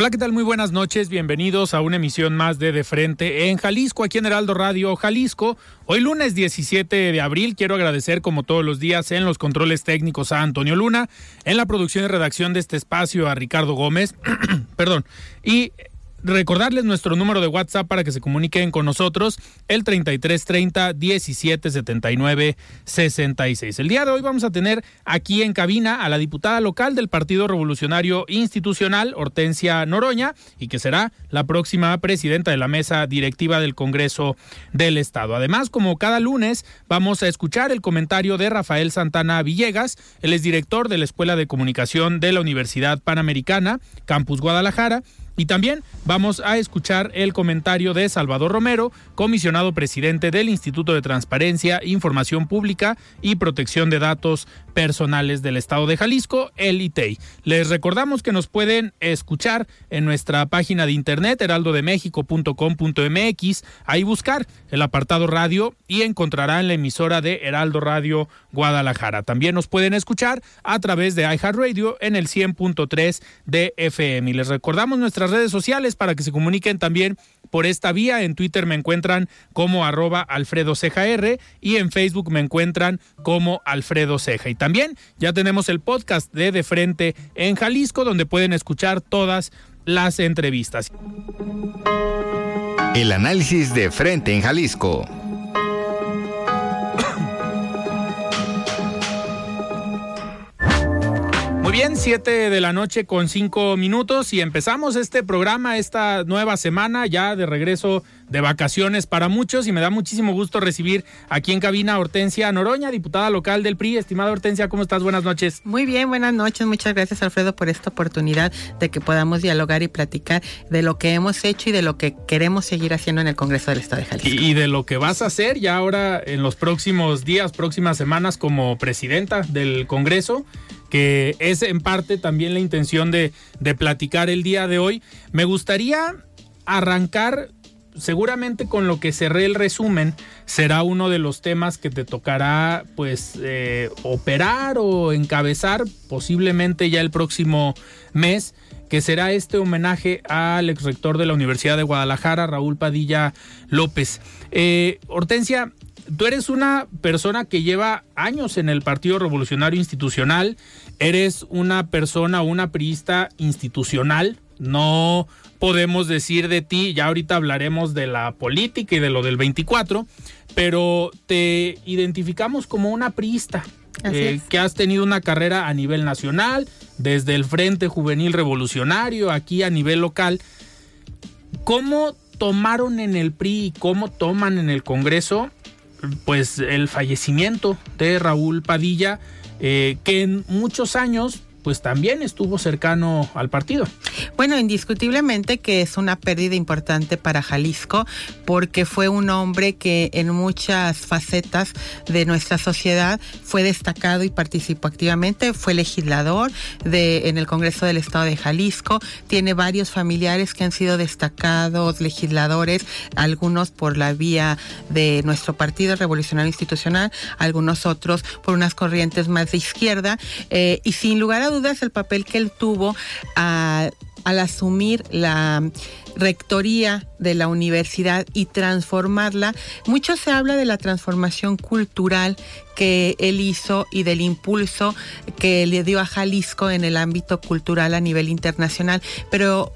Hola, ¿qué tal? Muy buenas noches. Bienvenidos a una emisión más de De Frente en Jalisco, aquí en Heraldo Radio Jalisco. Hoy lunes 17 de abril quiero agradecer como todos los días en los controles técnicos a Antonio Luna, en la producción y redacción de este espacio a Ricardo Gómez, perdón, y recordarles nuestro número de WhatsApp para que se comuniquen con nosotros, el 3330 1779 66. El día de hoy vamos a tener aquí en cabina a la diputada local del Partido Revolucionario Institucional, Hortensia Noroña, y que será la próxima presidenta de la mesa directiva del Congreso del Estado. Además, como cada lunes, vamos a escuchar el comentario de Rafael Santana Villegas, él es director de la Escuela de Comunicación de la Universidad Panamericana, Campus Guadalajara, y también vamos a escuchar el comentario de Salvador Romero, comisionado presidente del Instituto de Transparencia, Información Pública y Protección de Datos Personales del Estado de Jalisco, el ITEI. Les recordamos que nos pueden escuchar en nuestra página de internet heraldodemexico.com.mx, ahí buscar el apartado radio y encontrarán la emisora de Heraldo Radio Guadalajara. También nos pueden escuchar a través de iHeartRadio en el 100.3 de FM. Y les recordamos nuestras redes sociales para que se comuniquen también por esta vía. En Twitter me encuentran como arroba Alfredo Ceja R y en Facebook me encuentran como Alfredo Ceja. Y también ya tenemos el podcast de De Frente en Jalisco donde pueden escuchar todas las entrevistas. El análisis de Frente en Jalisco. Muy bien, 7 de la noche con 5 minutos y empezamos este programa, esta nueva semana ya de regreso de vacaciones para muchos y me da muchísimo gusto recibir aquí en cabina a Hortensia Noroña, diputada local del PRI. Estimada Hortensia, ¿cómo estás? Buenas noches. Muy bien, buenas noches. Muchas gracias Alfredo por esta oportunidad de que podamos dialogar y platicar de lo que hemos hecho y de lo que queremos seguir haciendo en el Congreso del Estado de Jalisco. Y, y de lo que vas a hacer ya ahora en los próximos días, próximas semanas como presidenta del Congreso que es en parte también la intención de, de, platicar el día de hoy. Me gustaría arrancar seguramente con lo que cerré el resumen, será uno de los temas que te tocará pues eh, operar o encabezar posiblemente ya el próximo mes que será este homenaje al ex rector de la Universidad de Guadalajara, Raúl Padilla López. Eh, Hortensia, tú eres una persona que lleva años en el Partido Revolucionario Institucional, eres una persona, una priista institucional, no podemos decir de ti, ya ahorita hablaremos de la política y de lo del 24, pero te identificamos como una priista. Eh, que has tenido una carrera a nivel nacional, desde el Frente Juvenil Revolucionario, aquí a nivel local. ¿Cómo tomaron en el PRI y cómo toman en el Congreso pues el fallecimiento de Raúl Padilla, eh, que en muchos años pues también estuvo cercano al partido. Bueno, indiscutiblemente que es una pérdida importante para Jalisco porque fue un hombre que en muchas facetas de nuestra sociedad fue destacado y participó activamente, fue legislador en el Congreso del Estado de Jalisco, tiene varios familiares que han sido destacados legisladores, algunos por la vía de nuestro Partido Revolucionario Institucional, algunos otros por unas corrientes más de izquierda eh, y sin lugar a dudas el papel que él tuvo al asumir la rectoría de la universidad y transformarla, mucho se habla de la transformación cultural que él hizo y del impulso que le dio a Jalisco en el ámbito cultural a nivel internacional, pero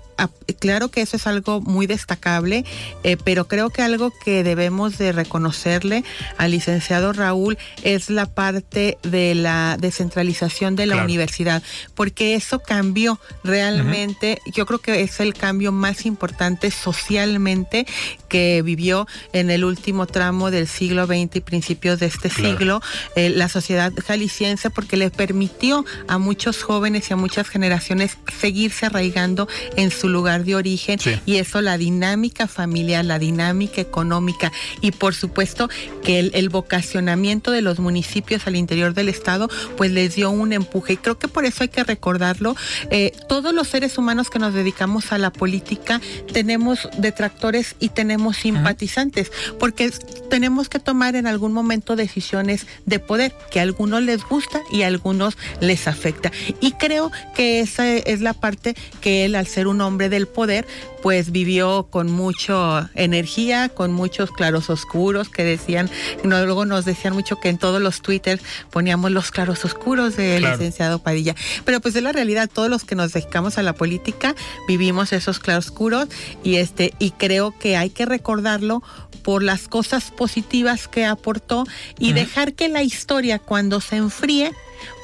claro que eso es algo muy destacable, eh, pero creo que algo que debemos de reconocerle al licenciado Raúl es la parte de la descentralización de la universidad, porque eso cambió realmente, yo creo que es el cambio más importante socialmente que vivió en el último tramo del siglo XX y principios de este siglo eh, la sociedad jalisciense, porque le permitió a muchos jóvenes y a muchas generaciones seguirse arraigando en su lugar de origen y eso la dinámica familiar, la dinámica económica y por supuesto que el, vocacionamiento de los municipios al interior del estado pues les dio un empuje y creo que por eso hay que recordarlo. Eh, todos los seres humanos que nos dedicamos a la política tenemos detractores y tenemos simpatizantes porque tenemos que tomar en algún momento decisiones de poder que a algunos les gusta y a algunos les afecta. Y creo que esa es la parte que él al ser un hombre del poder, pues vivió con mucha energía, con muchos claros oscuros que decían, no, luego nos decían mucho que en todos los Twitter poníamos los claros oscuros del licenciado Padilla. Pero pues es la realidad, todos los que nos dedicamos a la política vivimos esos claroscuros y este, y creo que hay que recordarlo por las cosas positivas que aportó y dejar que la historia cuando se enfríe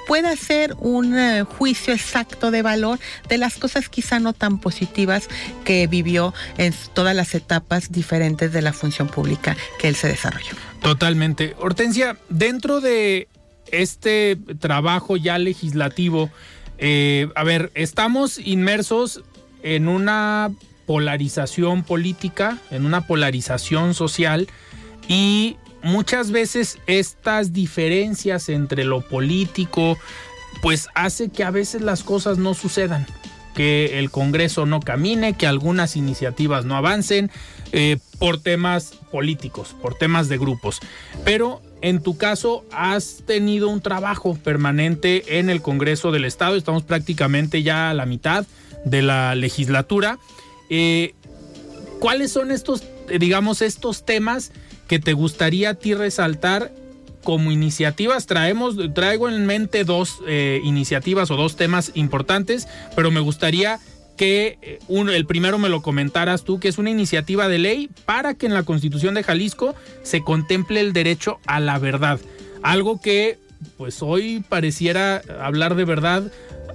pueda hacer un eh, juicio exacto de valor de las cosas quizá no tan positivas que vivió en todas las etapas diferentes de la función pública que él se desarrolló. Totalmente. Hortensia, dentro de este trabajo ya legislativo, eh, a ver, estamos inmersos en una polarización política, en una polarización social y muchas veces estas diferencias entre lo político pues hace que a veces las cosas no sucedan, que el Congreso no camine, que algunas iniciativas no avancen eh, por temas políticos, por temas de grupos. Pero en tu caso has tenido un trabajo permanente en el Congreso del Estado, estamos prácticamente ya a la mitad de la legislatura. Eh, ¿Cuáles son estos, digamos, estos temas? que te gustaría a ti resaltar como iniciativas. Traemos, traigo en mente dos eh, iniciativas o dos temas importantes, pero me gustaría que eh, uno, el primero me lo comentaras tú, que es una iniciativa de ley para que en la Constitución de Jalisco se contemple el derecho a la verdad. Algo que, pues hoy pareciera hablar de verdad,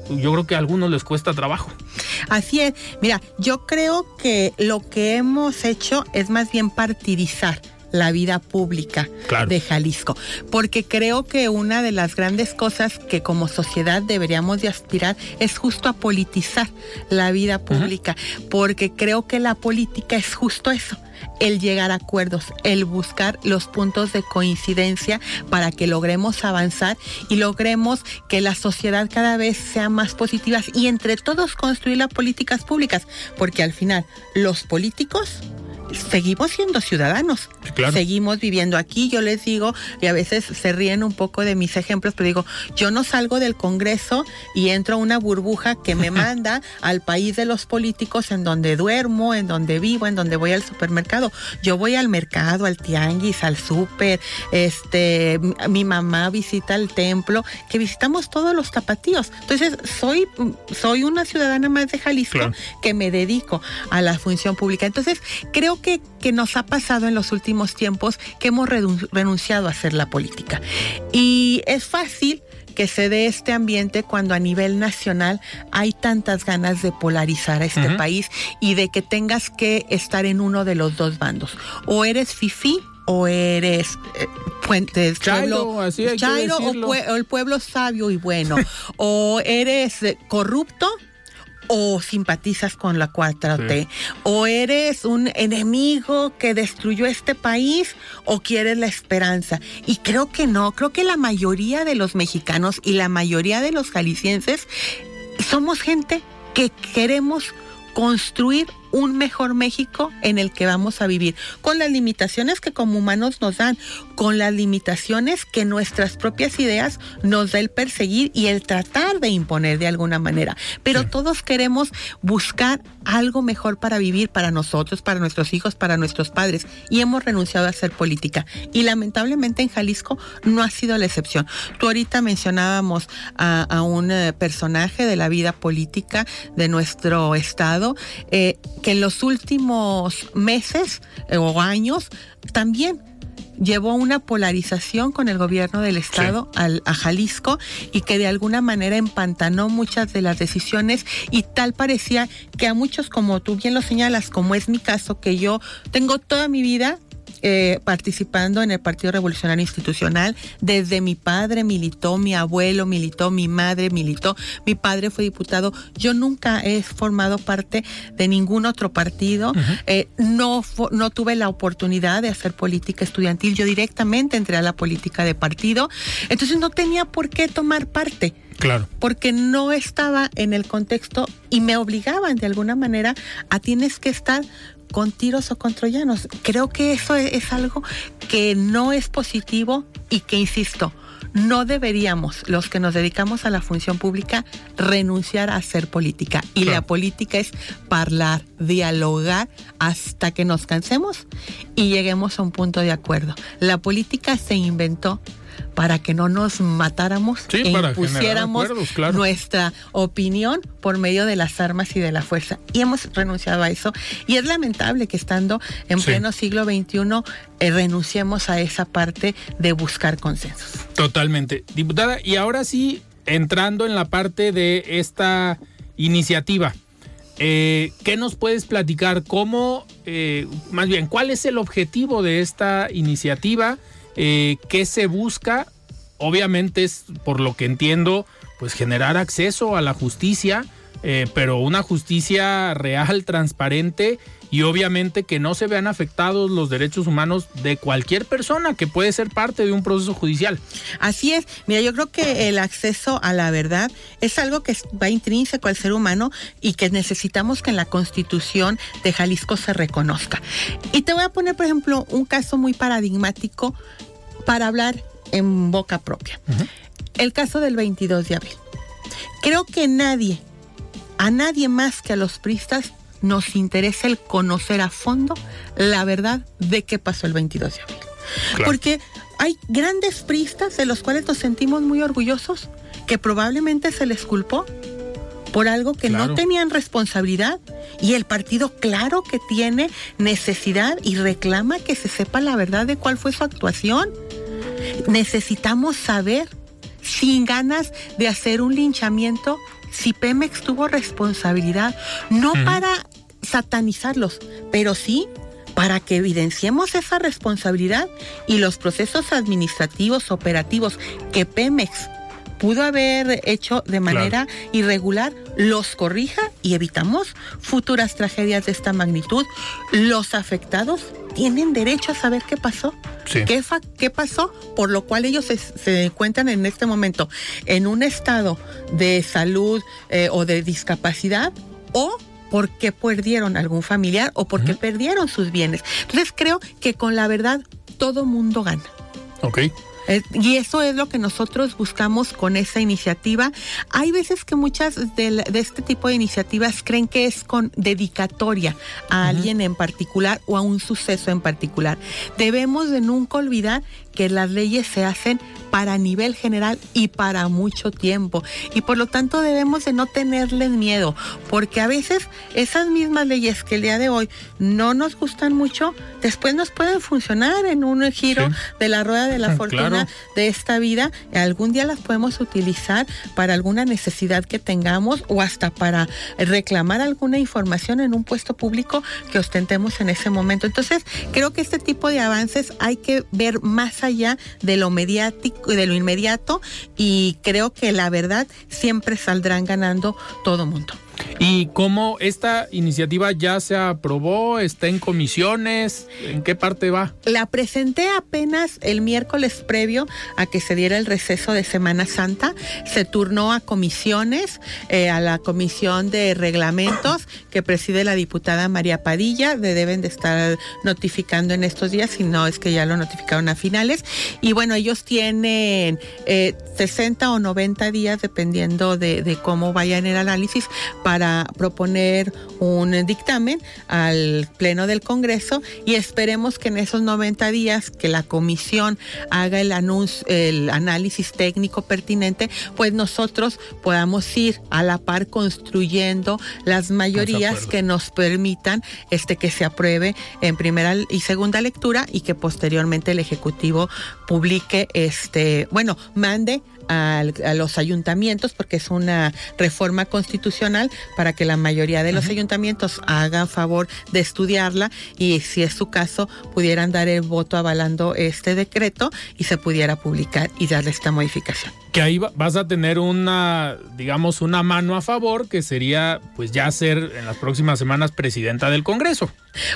yo creo que a algunos les cuesta trabajo. Así es. Mira, yo creo que lo que hemos hecho es más bien partidizar la vida pública de Jalisco, porque creo que una de las grandes cosas que como sociedad deberíamos de aspirar es justo a politizar la vida pública, porque creo que la política es justo eso el llegar a acuerdos, el buscar los puntos de coincidencia para que logremos avanzar y logremos que la sociedad cada vez sea más positiva y entre todos construir las políticas públicas, porque al final los políticos seguimos siendo ciudadanos, seguimos viviendo aquí. Yo les digo, y a veces se ríen un poco de mis ejemplos, pero digo, yo no salgo del Congreso y entro a una burbuja que me manda al país de los políticos en donde duermo, en donde vivo, en donde voy al supermercado. Yo voy al mercado, al tianguis, al súper, este, mi mamá visita el templo, que visitamos todos los tapatíos. Entonces, soy, soy una ciudadana más de Jalisco que me dedico a la función pública. Entonces, creo que, que nos ha pasado en los últimos tiempos que hemos renunciado a hacer la política. Y es fácil que se dé este ambiente cuando a nivel nacional hay tantas ganas de polarizar a este país y de que tengas que estar en uno de los dos bandos. O eres fifí o eres eh, puentes Chairo, así Chairo o, el pueblo sabio y bueno, o eres eh, corrupto o simpatizas con la 4T, o eres un enemigo que destruyó este país o quieres la esperanza. Y creo que no, creo que la mayoría de los mexicanos y la mayoría de los jaliscienses somos gente que queremos construir un mejor México en el que vamos a vivir, con las limitaciones que como humanos nos dan, con las limitaciones que nuestras propias ideas nos da el perseguir y el tratar de imponer de alguna manera. Pero todos queremos buscar algo mejor para vivir para nosotros, para nuestros hijos, para nuestros padres y hemos renunciado a hacer política. Y lamentablemente en Jalisco no ha sido la excepción. Tú ahorita mencionábamos a, un eh, personaje de la vida política de nuestro estado eh, que en los últimos meses eh, o años también llevó una polarización con el gobierno del estado a Jalisco y que de alguna manera empantanó muchas de las decisiones. Y tal parecía que a muchos, como tú bien lo señalas, como es mi caso, que yo tengo toda mi vida eh, participando en el Partido Revolucionario Institucional. Desde mi padre militó, mi abuelo militó, mi madre militó, mi padre fue diputado. Yo nunca he formado parte de ningún otro partido. Eh, no, no tuve la oportunidad de hacer política estudiantil. Yo directamente entré a la política de partido. Entonces no tenía por qué tomar parte. Claro. Porque no estaba en el contexto y me obligaban de alguna manera a tienes que estar con tiros o con troyanos. Creo que eso es, algo que no es positivo y que, insisto, no deberíamos, los que nos dedicamos a la función pública, renunciar a hacer política. Y la política es hablar, dialogar hasta que nos cansemos y lleguemos a un punto de acuerdo. La política se inventó para que no nos matáramos e impusiéramos nuestra opinión por medio de las armas y de la fuerza. Y hemos renunciado a eso. Y es lamentable que estando en pleno siglo XXI eh, renunciemos a esa parte de buscar consensos. Totalmente. Diputada, y ahora sí, entrando en la parte de esta iniciativa. Eh, ¿Qué nos puedes platicar? ¿Cómo, eh, más bien, cuál es el objetivo de esta iniciativa? Eh, ¿Qué se busca? Obviamente es, por lo que entiendo, pues generar acceso a la justicia, eh, pero una justicia real, transparente y obviamente que no se vean afectados los derechos humanos de cualquier persona que puede ser parte de un proceso judicial. Así es. Mira, yo creo que el acceso a la verdad es algo que va intrínseco al ser humano y que necesitamos que en la Constitución de Jalisco se reconozca. Y te voy a poner, por ejemplo, un caso muy paradigmático para hablar en boca propia. El caso del 22 de abril. Creo que nadie, a nadie más que a los pristas, nos interesa el conocer a fondo la verdad de qué pasó el 22 de abril. Porque hay grandes pristas de los cuales nos sentimos muy orgullosos que probablemente se les culpó por algo que no tenían responsabilidad y el partido claro que tiene necesidad y reclama que se sepa la verdad de cuál fue su actuación. Necesitamos saber sin ganas de hacer un linchamiento si Pemex tuvo responsabilidad, no para satanizarlos, pero sí para que evidenciemos esa responsabilidad y los procesos administrativos operativos que Pemex pudo haber hecho de manera irregular, los corrija y evitamos futuras tragedias de esta magnitud. Los afectados tienen derecho a saber qué pasó. ¿Qué, ¿Qué, pasó? Por lo cual ellos se, encuentran en este momento en un estado de salud eh, o de discapacidad o porque perdieron algún familiar o porque perdieron sus bienes. Entonces creo que con la verdad todo mundo gana. Ok. Eh, y eso es lo que nosotros buscamos con esa iniciativa. Hay veces que muchas de, este tipo de iniciativas creen que es con dedicatoria a alguien en particular o a un suceso en particular. Debemos de nunca olvidar que las leyes se hacen para nivel general y para mucho tiempo. Y por lo tanto debemos de no tenerles miedo, porque a veces esas mismas leyes que el día de hoy no nos gustan mucho, después nos pueden funcionar en un giro de la rueda de la fortuna de esta vida. Algún día las podemos utilizar para alguna necesidad que tengamos o hasta para reclamar alguna información en un puesto público que ostentemos en ese momento. Entonces, creo que este tipo de avances hay que ver más allá de lo mediático, de lo inmediato y creo que la verdad siempre saldrán ganando todo mundo. ¿Y cómo esta iniciativa ya se aprobó? ¿Está en comisiones? ¿En qué parte va? La presenté apenas el miércoles previo a que se diera el receso de Semana Santa. Se turnó a comisiones, eh, a la comisión de reglamentos que preside la diputada María Padilla. Le deben de estar notificando en estos días, si no es que ya lo notificaron a finales. Y bueno, ellos tienen eh, 60 o 90 días, dependiendo de, de cómo vayan el análisis, para proponer un dictamen al Pleno del Congreso y esperemos que en esos 90 días que la comisión haga el anuncio, el análisis técnico pertinente, pues nosotros podamos ir a la par construyendo las mayorías que nos permitan este que se apruebe en primera y segunda lectura y que posteriormente el ejecutivo publique este, bueno, mande a, los ayuntamientos, porque es una reforma constitucional para que la mayoría de los ayuntamientos hagan favor de estudiarla y si es su caso pudieran dar el voto avalando este decreto y se pudiera publicar y darle esta modificación que ahí vas a tener una, digamos, una mano a favor, que sería pues ya ser en las próximas semanas presidenta del Congreso.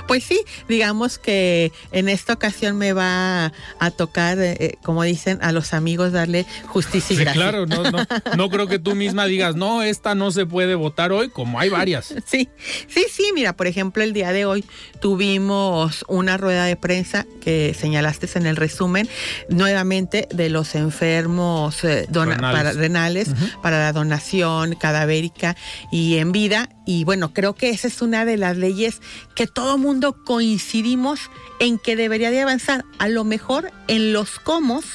Pues sí, digamos que en esta ocasión me va a tocar, eh, como dicen, a los amigos darle justicia y sí, Claro, no, no, no creo que tú misma digas, no, esta no se puede votar hoy, como hay varias. Sí, sí, sí, mira, por ejemplo, el día de hoy tuvimos una rueda de prensa que señalaste en el resumen, nuevamente de los enfermos. Eh, renales, para, renales para la donación cadavérica y en vida. Y bueno, creo que esa es una de las leyes que todo mundo coincidimos en que debería de avanzar. A lo mejor en los comos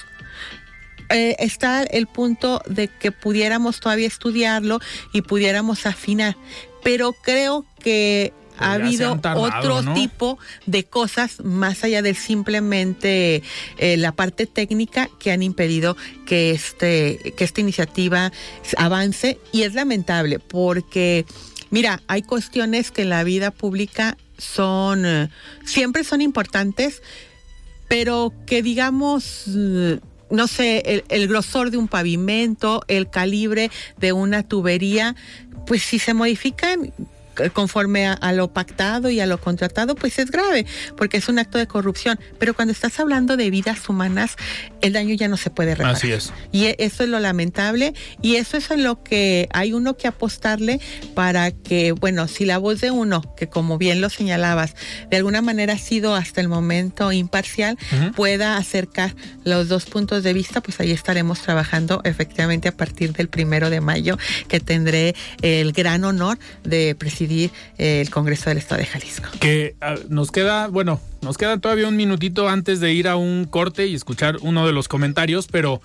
eh, está el punto de que pudiéramos todavía estudiarlo y pudiéramos afinar. Pero creo que ha habido otro tipo de cosas más allá de simplemente eh, la parte técnica que han impedido que este que esta iniciativa avance. Y es lamentable porque mira hay cuestiones que en la vida pública son eh, siempre son importantes pero que digamos eh, no sé, el, el, grosor de un pavimento, el calibre de una tubería, pues si se modifican, conforme a, lo pactado y a lo contratado, pues es grave, porque es un acto de corrupción. Pero cuando estás hablando de vidas humanas, el daño ya no se puede reparar. Así es. Y e, eso es lo lamentable y eso es en lo que hay uno que apostarle para que, bueno, si la voz de uno, que como bien lo señalabas, de alguna manera ha sido hasta el momento imparcial, pueda acercar los dos puntos de vista, pues ahí estaremos trabajando efectivamente a partir del primero de mayo, que tendré el gran honor de presidir eh, el Congreso del Estado de Jalisco. Que ah, nos queda, bueno, nos queda todavía un minutito antes de ir a un corte y escuchar uno de los comentarios, pero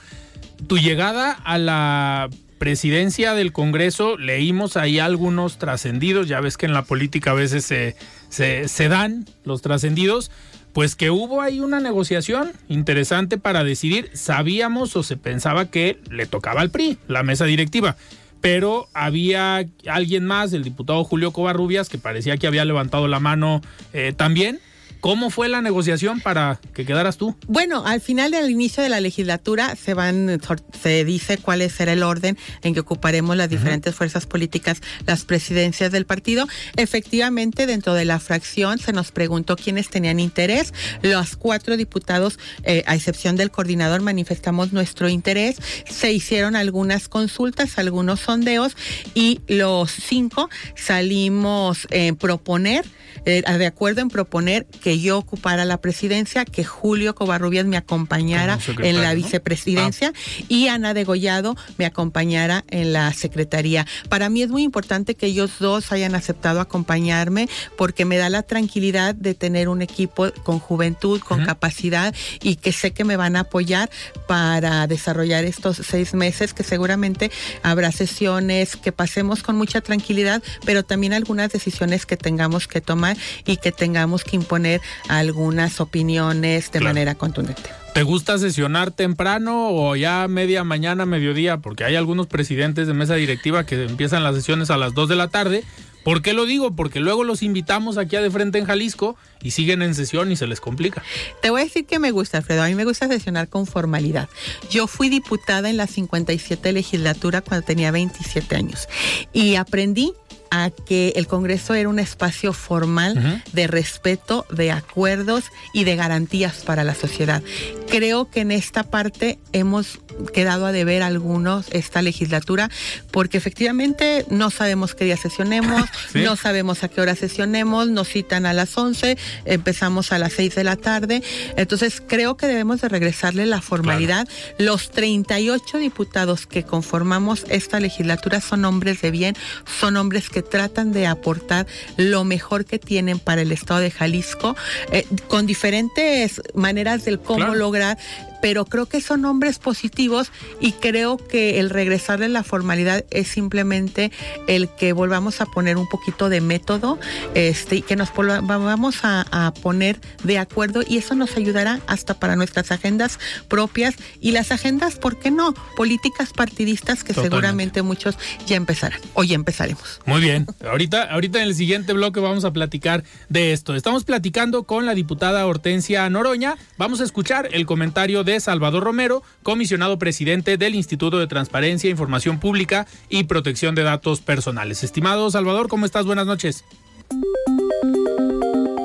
tu llegada a la presidencia del Congreso, leímos ahí algunos trascendidos, ya ves que en la política a veces se, se, se dan los trascendidos, pues que hubo ahí una negociación interesante para decidir, sabíamos o se pensaba que le tocaba al PRI, la mesa directiva pero había alguien más, el diputado Julio Covarrubias, que parecía que había levantado la mano eh, también ¿Cómo fue la negociación para que quedaras tú? Bueno, al final del inicio de la legislatura se van, se dice cuál será el orden en que ocuparemos las diferentes fuerzas políticas las presidencias del partido. Efectivamente, dentro de la fracción se nos preguntó quiénes tenían interés. Los cuatro diputados, eh, a excepción del coordinador, manifestamos nuestro interés. Se hicieron algunas consultas, algunos sondeos y los cinco salimos en proponer, eh, de acuerdo en proponer que yo ocupara la presidencia, que Julio Covarrubias me acompañara en la vicepresidencia ah. y Ana Degollado me acompañara en la secretaría. Para mí es muy importante que ellos dos hayan aceptado acompañarme porque me da la tranquilidad de tener un equipo con juventud, con capacidad y que sé que me van a apoyar para desarrollar estos seis meses, que seguramente habrá sesiones que pasemos con mucha tranquilidad, pero también algunas decisiones que tengamos que tomar y que tengamos que imponer algunas opiniones de manera contundente. ¿Te gusta sesionar temprano o ya media mañana, mediodía? Porque hay algunos presidentes de mesa directiva que empiezan las sesiones a las 2 de la tarde. ¿Por qué lo digo? Porque luego los invitamos aquí a de frente en Jalisco y siguen en sesión y se les complica. Te voy a decir que me gusta, Alfredo. A mí me gusta sesionar con formalidad. Yo fui diputada en la 57 legislatura cuando tenía 27 años y aprendí a que el Congreso era un espacio formal de respeto, de acuerdos y de garantías para la sociedad. Creo que en esta parte hemos quedado a deber algunos esta legislatura porque efectivamente no sabemos qué día sesionemos, no sabemos a qué hora sesionemos, nos citan a las 11, empezamos a las 6 de la tarde. Entonces creo que debemos de regresarle la formalidad. Los 38 diputados que conformamos esta legislatura son hombres de bien, son hombres que tratan de aportar lo mejor que tienen para el estado de Jalisco, eh, con diferentes maneras del cómo lograr pero creo que son hombres positivos y creo que el regresarle la formalidad es simplemente el que volvamos a poner un poquito de método este, y que nos volvamos a, poner de acuerdo y eso nos ayudará hasta para nuestras agendas propias y las agendas, ¿por qué no? Políticas partidistas que seguramente muchos ya empezarán o ya empezaremos. Muy bien, ahorita, ahorita en el siguiente bloque vamos a platicar de esto. Estamos platicando con la diputada Hortensia Noroña. Vamos a escuchar el comentario de Salvador Romero, comisionado presidente del Instituto de Transparencia, Información Pública y Protección de Datos Personales. Estimado Salvador, ¿cómo estás? Buenas noches.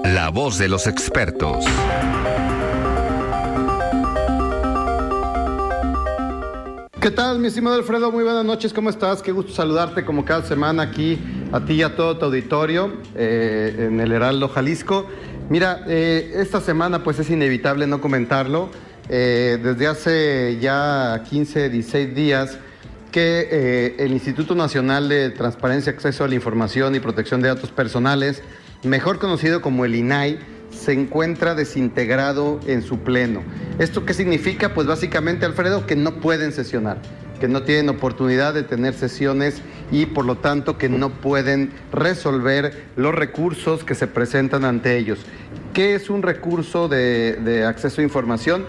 La voz de los expertos. ¿Qué tal, mi estimado Alfredo? Muy buenas noches, ¿cómo estás? Qué gusto saludarte como cada semana aquí a ti y a todo tu auditorio eh, en el Heraldo Jalisco. Mira, eh, esta semana pues es inevitable no comentarlo. Eh, desde hace ya 15, 16 días que eh, el Instituto Nacional de Transparencia, Acceso a la Información y Protección de Datos Personales, mejor conocido como el INAI, se encuentra desintegrado en su pleno. ¿Esto qué significa? Pues básicamente, Alfredo, que no pueden sesionar, que no tienen oportunidad de tener sesiones y por lo tanto que no pueden resolver los recursos que se presentan ante ellos. ¿Qué es un recurso de acceso a información?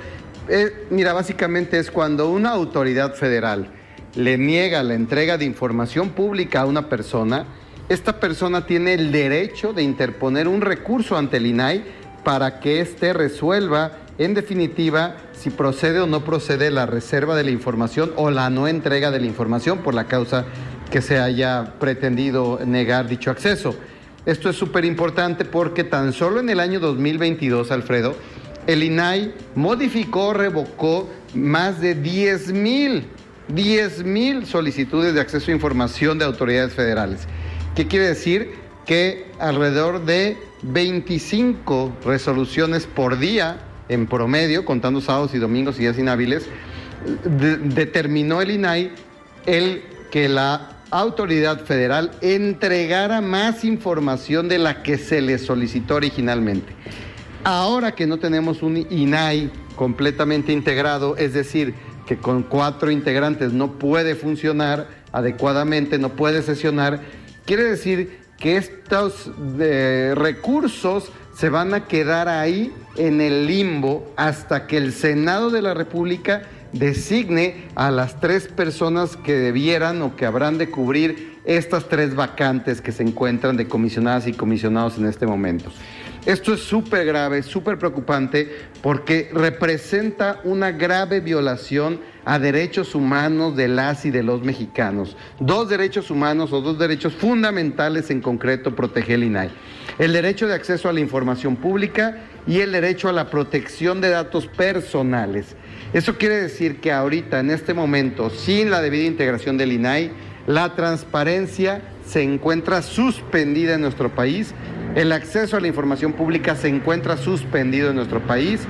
Eh, mira, básicamente es cuando una autoridad federal le niega la entrega de información pública a una persona, esta persona tiene el derecho de interponer un recurso ante el INAI para que éste resuelva, en definitiva, si procede o no procede la reserva de la información o la no entrega de la información por la causa que se haya pretendido negar dicho acceso. Esto es súper importante porque tan solo en el año 2022, Alfredo, el INAI modificó, revocó más de 10 mil, 10 mil solicitudes de acceso a información de autoridades federales. ¿Qué quiere decir? Que alrededor de 25 resoluciones por día, en promedio, contando sábados y domingos y días inhábiles, determinó el INAI el que la autoridad federal entregara más información de la que se le solicitó originalmente. Ahora que no tenemos un INAI completamente integrado, es decir, que con cuatro integrantes no puede funcionar adecuadamente, no puede sesionar, quiere decir que estos eh, recursos se van a quedar ahí en el limbo hasta que el Senado de la República designe a las tres personas que debieran o que habrán de cubrir estas tres vacantes que se encuentran de comisionadas y comisionados en este momento. Esto es súper grave, súper preocupante, porque representa una grave violación a derechos humanos de las y de los mexicanos. Dos derechos humanos o dos derechos fundamentales en concreto protege el INAI. El derecho de acceso a la información pública y el derecho a la protección de datos personales. Eso quiere decir que ahorita, en este momento, sin la debida integración del INAI, la transparencia se encuentra suspendida en nuestro país el acceso a la información pública se encuentra suspendido en nuestro país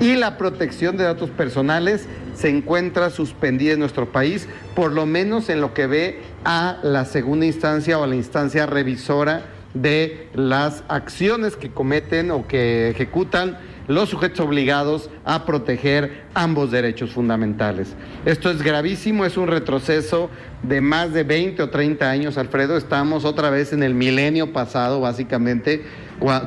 y la protección de datos personales se encuentra suspendida en nuestro país, por lo menos en lo que ve a la segunda instancia o a la instancia revisora de las acciones que cometen o que ejecutan los sujetos obligados a proteger ambos derechos fundamentales. Esto es gravísimo, es un retroceso de más de 20 o 30 años, Alfredo. Estamos otra vez en el milenio pasado, básicamente,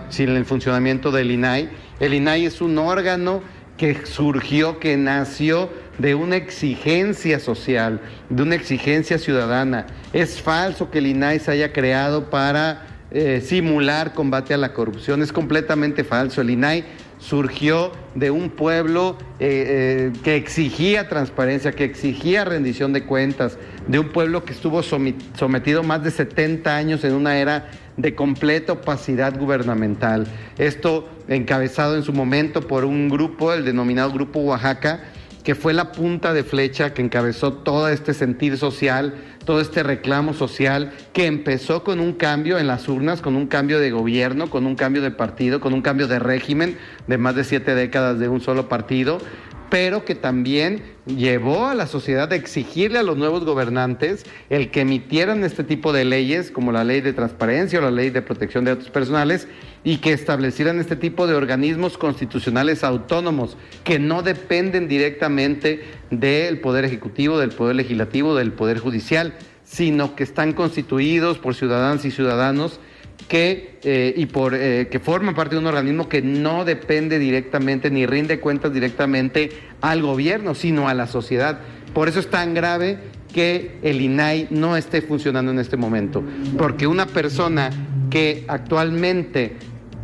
sin el funcionamiento del INAI. El INAI es un órgano que surgió, que nació de una exigencia social, de una exigencia ciudadana. Es falso que el INAI se haya creado para eh, simular combate a la corrupción. Es completamente falso. El INAI surgió de un pueblo eh, eh, que exigía transparencia, que exigía rendición de cuentas, de un pueblo que estuvo sometido más de 70 años en una era de completa opacidad gubernamental. Esto encabezado en su momento por un grupo, el denominado Grupo Oaxaca, que fue la punta de flecha que encabezó todo este sentir social, todo este reclamo social, que empezó con un cambio en las urnas, con un cambio de gobierno, con un cambio de partido, con un cambio de régimen de más de siete décadas de un solo partido, pero que también llevó a la sociedad a exigirle a los nuevos gobernantes el que emitieran este tipo de leyes, como la ley de transparencia o la ley de protección de datos personales, y que establecieran este tipo de organismos constitucionales autónomos que no dependen directamente del Poder Ejecutivo, del Poder Legislativo, del Poder Judicial, sino que están constituidos por ciudadanos y ciudadanos que, eh, y por, eh, que forman parte de un organismo que no depende directamente ni rinde cuentas directamente al gobierno, sino a la sociedad. Por eso es tan grave que el INAI no esté funcionando en este momento, porque una persona que actualmente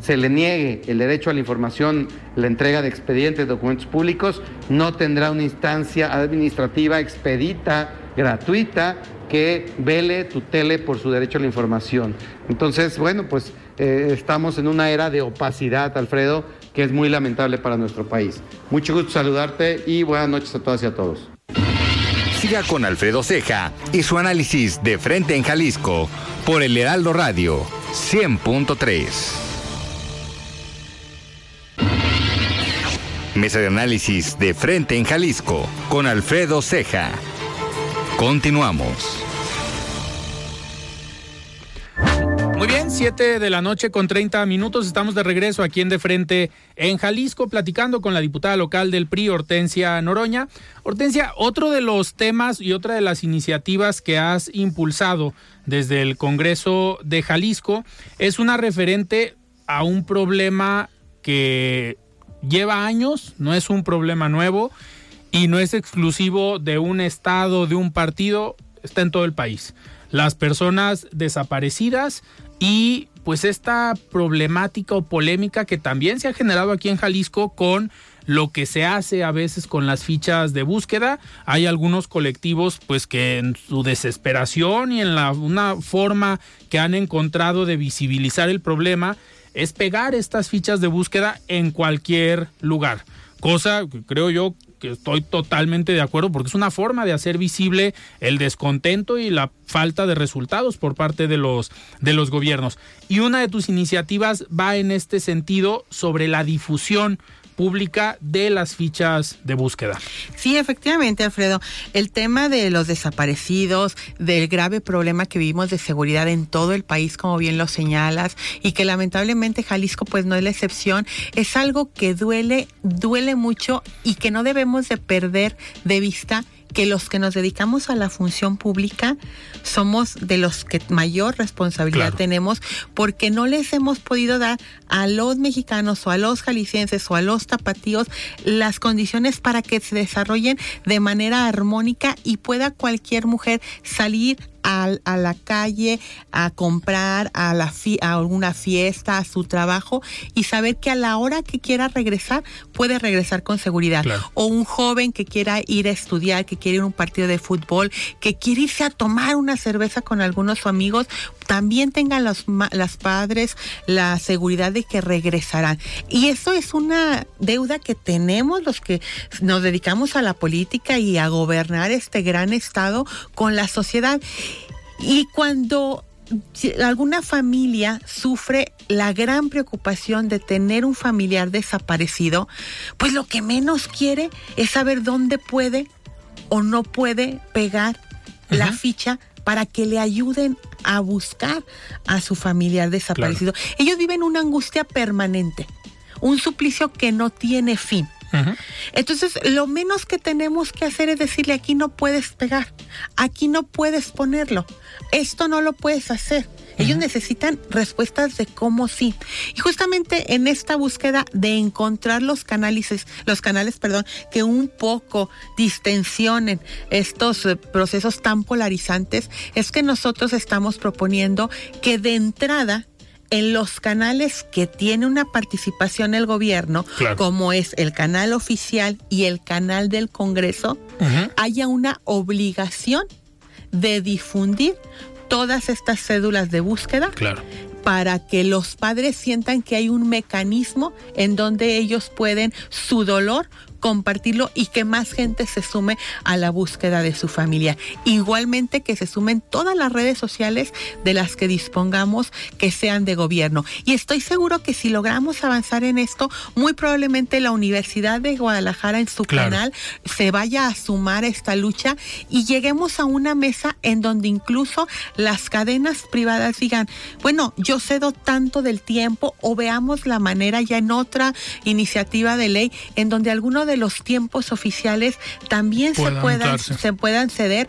se le niegue el derecho a la información, la entrega de expedientes, documentos públicos, no tendrá una instancia administrativa expedita, gratuita, que vele, tutele por su derecho a la información. Entonces, bueno, pues eh, estamos en una era de opacidad, Alfredo, que es muy lamentable para nuestro país. Mucho gusto saludarte y buenas noches a todas y a todos. Siga con Alfredo Ceja y su análisis de frente en Jalisco por el Heraldo Radio 100.3. Mesa de análisis de frente en Jalisco con Alfredo Ceja. Continuamos. Muy bien, 7 de la noche con 30 minutos. Estamos de regreso aquí en De Frente en Jalisco, platicando con la diputada local del PRI, Hortensia Noroña. Hortensia, otro de los temas y otra de las iniciativas que has impulsado desde el Congreso de Jalisco es una referente a un problema que lleva años, no es un problema nuevo y no es exclusivo de un estado, de un partido, está en todo el país. Las personas desaparecidas y pues esta problemática o polémica que también se ha generado aquí en Jalisco con lo que se hace a veces con las fichas de búsqueda. Hay algunos colectivos pues que en su desesperación y en la, una forma que han encontrado de visibilizar el problema es pegar estas fichas de búsqueda en cualquier lugar. Cosa que creo yo que estoy totalmente de acuerdo porque es una forma de hacer visible el descontento y la falta de resultados por parte de los de los gobiernos. Y una de tus iniciativas va en este sentido sobre la difusión pública de las fichas de búsqueda. Sí, efectivamente, Alfredo. El tema de los desaparecidos, del grave problema que vivimos de seguridad en todo el país, como bien lo señalas, y que lamentablemente Jalisco pues no es la excepción, es algo que duele, duele mucho y que no debemos de perder de vista que los que nos dedicamos a la función pública somos de los que mayor responsabilidad tenemos porque no les hemos podido dar a los mexicanos o a los jaliscienses o a los tapatíos las condiciones para que se desarrollen de manera armónica y pueda cualquier mujer salir a, la calle a comprar, a, la a alguna fiesta, a su trabajo y saber que a la hora que quiera regresar puede regresar con seguridad. O un joven que quiera ir a estudiar, que quiere ir a un partido de fútbol, que quiere irse a tomar una cerveza con algunos amigos, también tengan los las padres la seguridad de que regresarán. Y eso es una deuda que tenemos los que nos dedicamos a la política y a gobernar este gran estado con la sociedad. Y cuando alguna familia sufre la gran preocupación de tener un familiar desaparecido, pues lo que menos quiere es saber dónde puede o no puede pegar la ficha para que le ayuden a buscar a su familiar desaparecido. Ellos viven una angustia permanente, un suplicio que no tiene fin. Entonces, lo menos que tenemos que hacer es decirle, aquí no puedes pegar, aquí no puedes ponerlo, esto no lo puedes hacer. Ellos necesitan respuestas de cómo sí. Y justamente en esta búsqueda de encontrar los canales, los canales, perdón, que un poco distensionen estos eh, procesos tan polarizantes, es que nosotros estamos proponiendo que de entrada en los canales que tiene una participación el gobierno, Claro. como es el canal oficial y el canal del Congreso, haya una obligación de difundir todas estas cédulas de búsqueda Claro. para que los padres sientan que hay un mecanismo en donde ellos pueden su dolor compartirlo y que más gente se sume a la búsqueda de su familia. Igualmente que se sumen todas las redes sociales de las que dispongamos que sean de gobierno. Y estoy seguro que si logramos avanzar en esto, muy probablemente la Universidad de Guadalajara en su Claro. canal se vaya a sumar a esta lucha y lleguemos a una mesa en donde incluso las cadenas privadas digan, bueno, yo cedo tanto del tiempo o veamos la manera ya en otra iniciativa de ley en donde algunos de los tiempos oficiales también se Puedan se puedan ceder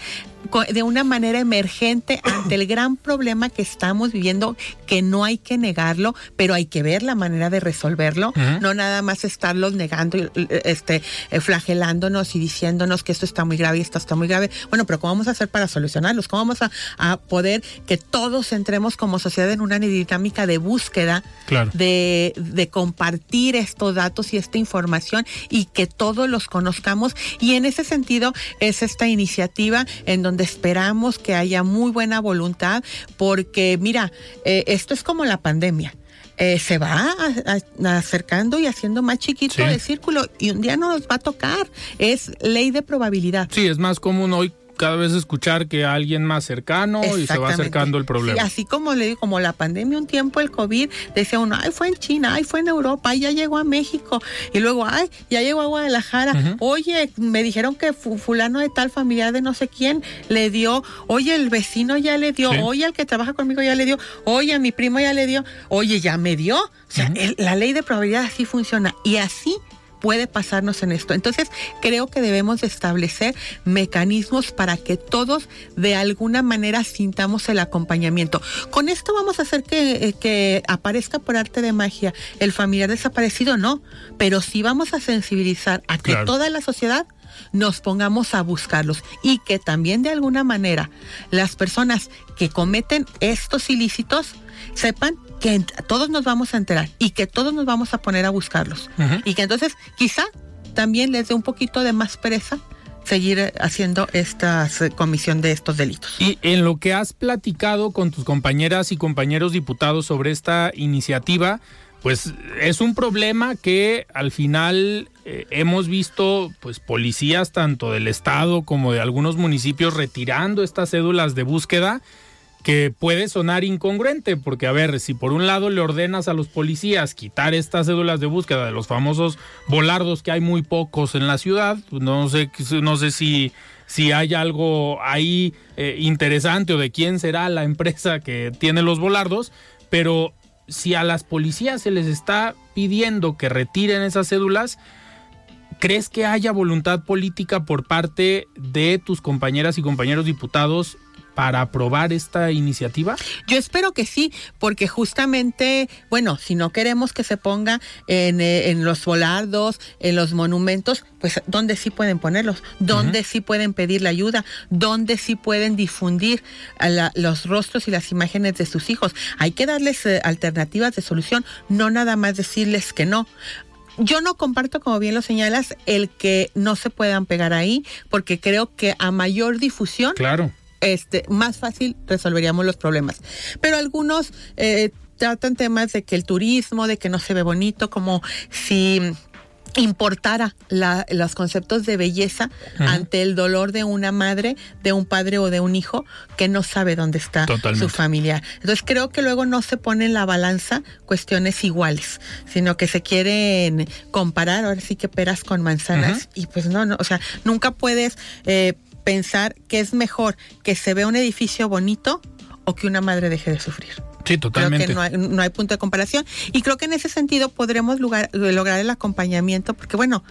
de una manera emergente ante el gran problema que estamos viviendo, que no hay que negarlo, pero hay que ver la manera de resolverlo, no nada más estarlos negando, y, este, eh, flagelándonos y diciéndonos que esto está muy grave y esto está muy grave. Bueno, pero ¿cómo vamos a hacer para solucionarlos? ¿Cómo vamos a, a poder que todos entremos como sociedad en una dinámica de búsqueda Claro. de, de compartir estos datos y esta información y que todos los conozcamos. Y en ese sentido es esta iniciativa en donde esperamos que haya muy buena voluntad, porque mira, eh, esto es como la pandemia. Eh, se va a- a- acercando y haciendo más chiquito Sí. el círculo y un día no nos va a tocar. Es ley de probabilidad. Sí, es más común hoy cada vez escuchar que alguien más cercano y se va acercando el Sí, problema. así como le digo, como la pandemia, un tiempo el COVID, decía uno, ay, fue en China, ay, fue en Europa, ay, ya llegó a México. Y luego, ay, ya llegó a Guadalajara. Oye, me dijeron que fu- fulano de tal familiar de no sé quién le dio, oye, el vecino ya le dio, Sí. oye, el que trabaja conmigo ya le dio, oye, a mi primo ya le dio, oye, ya me dio. O sea, el- la ley de probabilidad así funciona. Y así puede pasarnos en esto. Entonces, creo que debemos de establecer mecanismos para que todos de alguna manera sintamos el acompañamiento. Con esto vamos a hacer que, eh, que aparezca por arte de magia el familiar desaparecido, no, pero sí vamos a sensibilizar a que Claro. toda la sociedad nos pongamos a buscarlos y que también de alguna manera las personas que cometen estos ilícitos sepan que todos nos vamos a enterar y que todos nos vamos a poner a buscarlos. Y que entonces quizá también les dé un poquito de más pereza seguir eh, haciendo esta comisión de estos delitos. Y en lo que has platicado con tus compañeras y compañeros diputados sobre esta iniciativa, pues es un problema que al final eh, hemos visto pues policías tanto del estado como de algunos municipios retirando estas cédulas de búsqueda que puede sonar incongruente, porque a ver, si por un lado le ordenas a los policías quitar estas cédulas de búsqueda de los famosos volardos que hay muy pocos en la ciudad, pues, no sé, no sé si, si hay algo ahí eh, interesante o de quién será la empresa que tiene los volardos, pero si a las policías se les está pidiendo que retiren esas cédulas, ¿crees que haya voluntad política por parte de tus compañeras y compañeros diputados para aprobar esta iniciativa? Yo espero que sí, porque justamente, bueno, si no queremos que se ponga en, eh, en los volardos, en los monumentos, pues ¿dónde sí pueden ponerlos? ¿Dónde sí pueden pedir la ayuda? ¿Dónde sí pueden difundir a la- los rostros y las imágenes de sus hijos? Hay que darles eh, alternativas de solución, no nada más decirles que no. Yo no comparto, como bien lo señalas, el que no se puedan pegar ahí, porque creo que a mayor difusión Claro. Este, más fácil resolveríamos los problemas. Pero algunos eh, tratan temas de que el turismo, de que no se ve bonito, como si importara la- los conceptos de belleza ante el dolor de una madre, de un padre o de un hijo que no sabe dónde está Totalmente. su familia. Entonces creo que luego no se pone en la balanza cuestiones iguales, sino que se quieren comparar, ahora sí que peras con manzanas, y pues no, no, o sea, nunca puedes eh, pensar que es mejor que se vea un edificio bonito o que una madre deje de sufrir. Sí, Creo totalmente. que no hay, no hay punto de comparación. Y creo que en ese sentido podremos lugar- lograr el acompañamiento, porque bueno,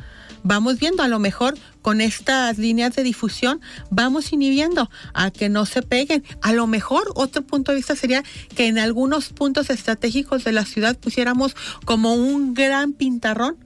vamos viendo, a lo mejor con estas líneas de difusión, vamos inhibiendo a que no se peguen. A lo mejor otro punto de vista sería que en algunos puntos estratégicos de la ciudad pusiéramos como un gran pintarrón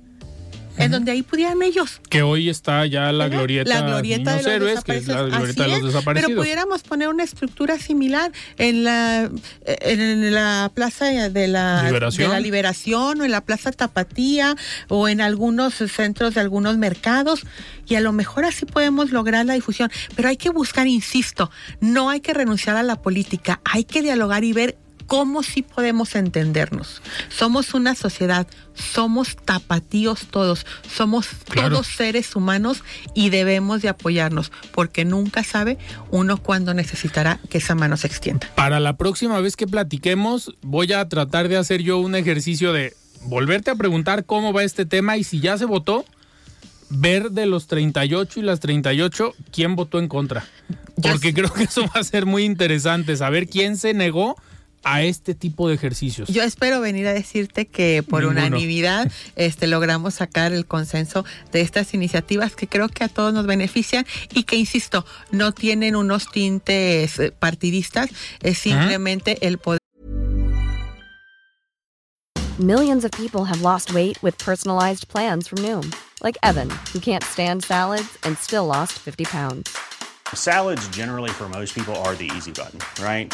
en donde ahí pudieran ellos. Que hoy está ya la glorieta, la glorieta de los héroes, que es la glorieta de los desaparecidos. Pero pudiéramos poner una estructura similar en la, en la plaza de la liberación. de la liberación o en la plaza Tapatía o en algunos centros de algunos mercados y a lo mejor así podemos lograr la difusión. Pero hay que buscar, insisto, no hay que renunciar a la política, hay que dialogar y ver cómo sí podemos entendernos. Somos una sociedad, somos tapatíos todos, somos todos seres humanos y debemos de apoyarnos, porque nunca sabe uno cuándo necesitará que esa mano se extienda. Para la próxima vez que platiquemos, voy a tratar de hacer yo un ejercicio de volverte a preguntar cómo va este tema y si ya se votó, ver de los 38 y las 38 quién votó en contra. Porque creo que eso va a ser muy interesante, saber quién se negó a este tipo de ejercicios. Yo espero venir a decirte que por unanimidad este, logramos sacar el consenso de estas iniciativas que creo que a todos nos benefician y que, insisto, no tienen unos tintes eh, partidistas, es simplemente el poder. Millions of people have lost weight with personalized plans from Noom, like Evan, who can't stand salads and still lost 50 pounds. Salads generally for most people are the easy button, right?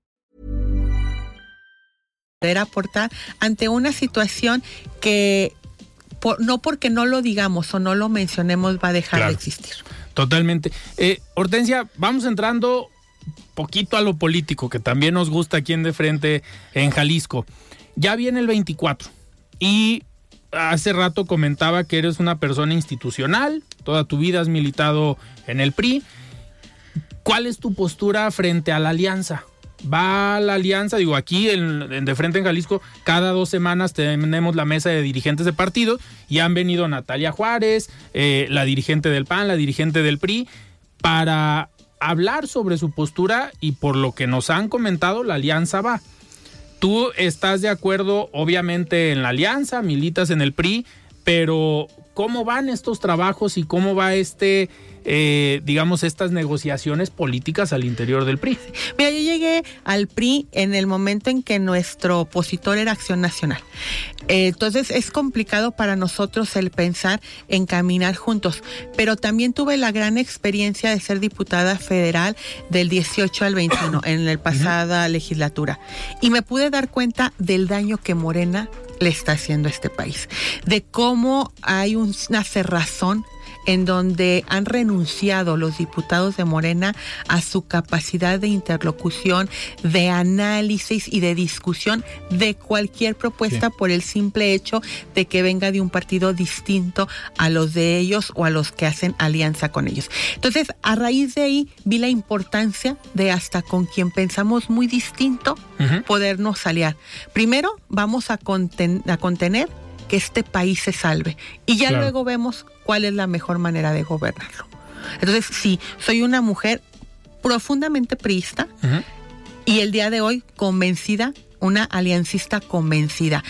Poder aportar ante una situación que por, no porque no lo digamos o no lo mencionemos va a dejar Claro. de existir. Totalmente. Eh, Hortensia, vamos entrando poquito a lo político, que también nos gusta aquí en De Frente en Jalisco. Ya viene el 24 y hace rato comentaba que eres una persona institucional, toda tu vida has militado en el PRI. ¿Cuál es tu postura frente a la alianza? Va la alianza, digo, aquí en, De Frente en Jalisco, cada dos semanas tenemos la mesa de dirigentes de partidos y han venido Natalia Juárez, eh, la dirigente del PAN, la dirigente del PRI, para hablar sobre su postura y por lo que nos han comentado, la alianza va. Tú estás de acuerdo, obviamente, en la alianza, militas en el PRI, pero ¿cómo van estos trabajos y cómo va este, eh, digamos, estas negociaciones políticas al interior del PRI? Mira, yo llegué al PRI en el momento en que nuestro opositor era Acción Nacional. Eh, entonces es complicado para nosotros el pensar en caminar juntos, pero también tuve la gran experiencia de ser diputada federal del 18 al 21 en la pasada legislatura y me pude dar cuenta del daño que Morena le está haciendo a este país, de cómo hay un- una cerrazón en donde han renunciado los diputados de Morena a su capacidad de interlocución, de análisis y de discusión de cualquier propuesta Sí. por el simple hecho de que venga de un partido distinto a los de ellos o a los que hacen alianza con ellos. Entonces, a raíz de ahí vi la importancia de hasta con quien pensamos muy distinto podernos aliar. Primero, vamos a, conten- a contener que este país se salve y ya Claro. luego vemos cuál es la mejor manera de gobernarlo. Entonces, sí, soy una mujer profundamente priista y el día de hoy convencida, una aliancista convencida.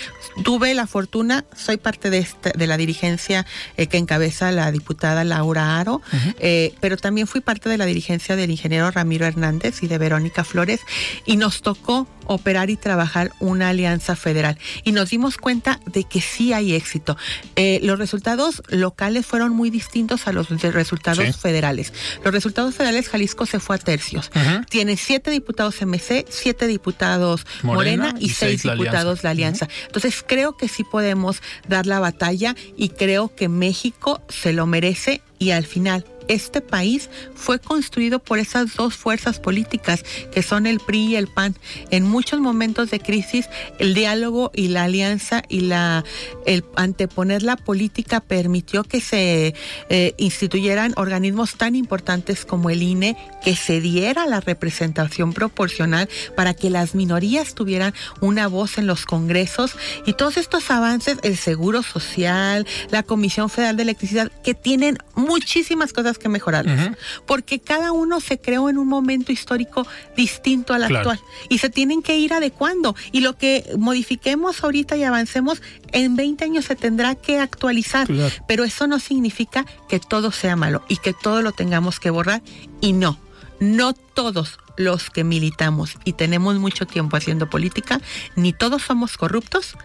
Tuve la fortuna, soy parte de, esta- de la dirigencia eh, que encabeza la diputada Laura Aro, eh, pero también fui parte de la dirigencia del ingeniero Ramiro Hernández y de Verónica Flores y nos tocó operar y trabajar una alianza federal y nos dimos cuenta de que sí hay éxito. Eh, los resultados locales fueron muy distintos a los de resultados Sí. federales. Los resultados federales, Jalisco se fue a tercios. Tiene siete diputados MC, siete diputados Morena Morena, y, y seis, seis la diputados Alianza. la alianza. Entonces creo que sí podemos dar la batalla y creo que México se lo merece y al final este país fue construido por esas dos fuerzas políticas que son el PRI y el PAN. En muchos momentos de crisis, el diálogo y la alianza y la el anteponer la política permitió que se eh, instituyeran organismos tan importantes como el INE, que se diera la representación proporcional para que las minorías tuvieran una voz en los congresos y todos estos avances, el Seguro Social, la Comisión Federal de Electricidad, que tienen muchísimas cosas que mejorar, porque cada uno se creó en un momento histórico distinto al actual. Y se tienen que ir adecuando. Y lo que modifiquemos ahorita y avancemos en 20 años se tendrá que actualizar, pero eso no significa que todo sea malo y que todo lo tengamos que borrar. Y no, no todos los que militamos y tenemos mucho tiempo haciendo política, ni todos somos corruptos,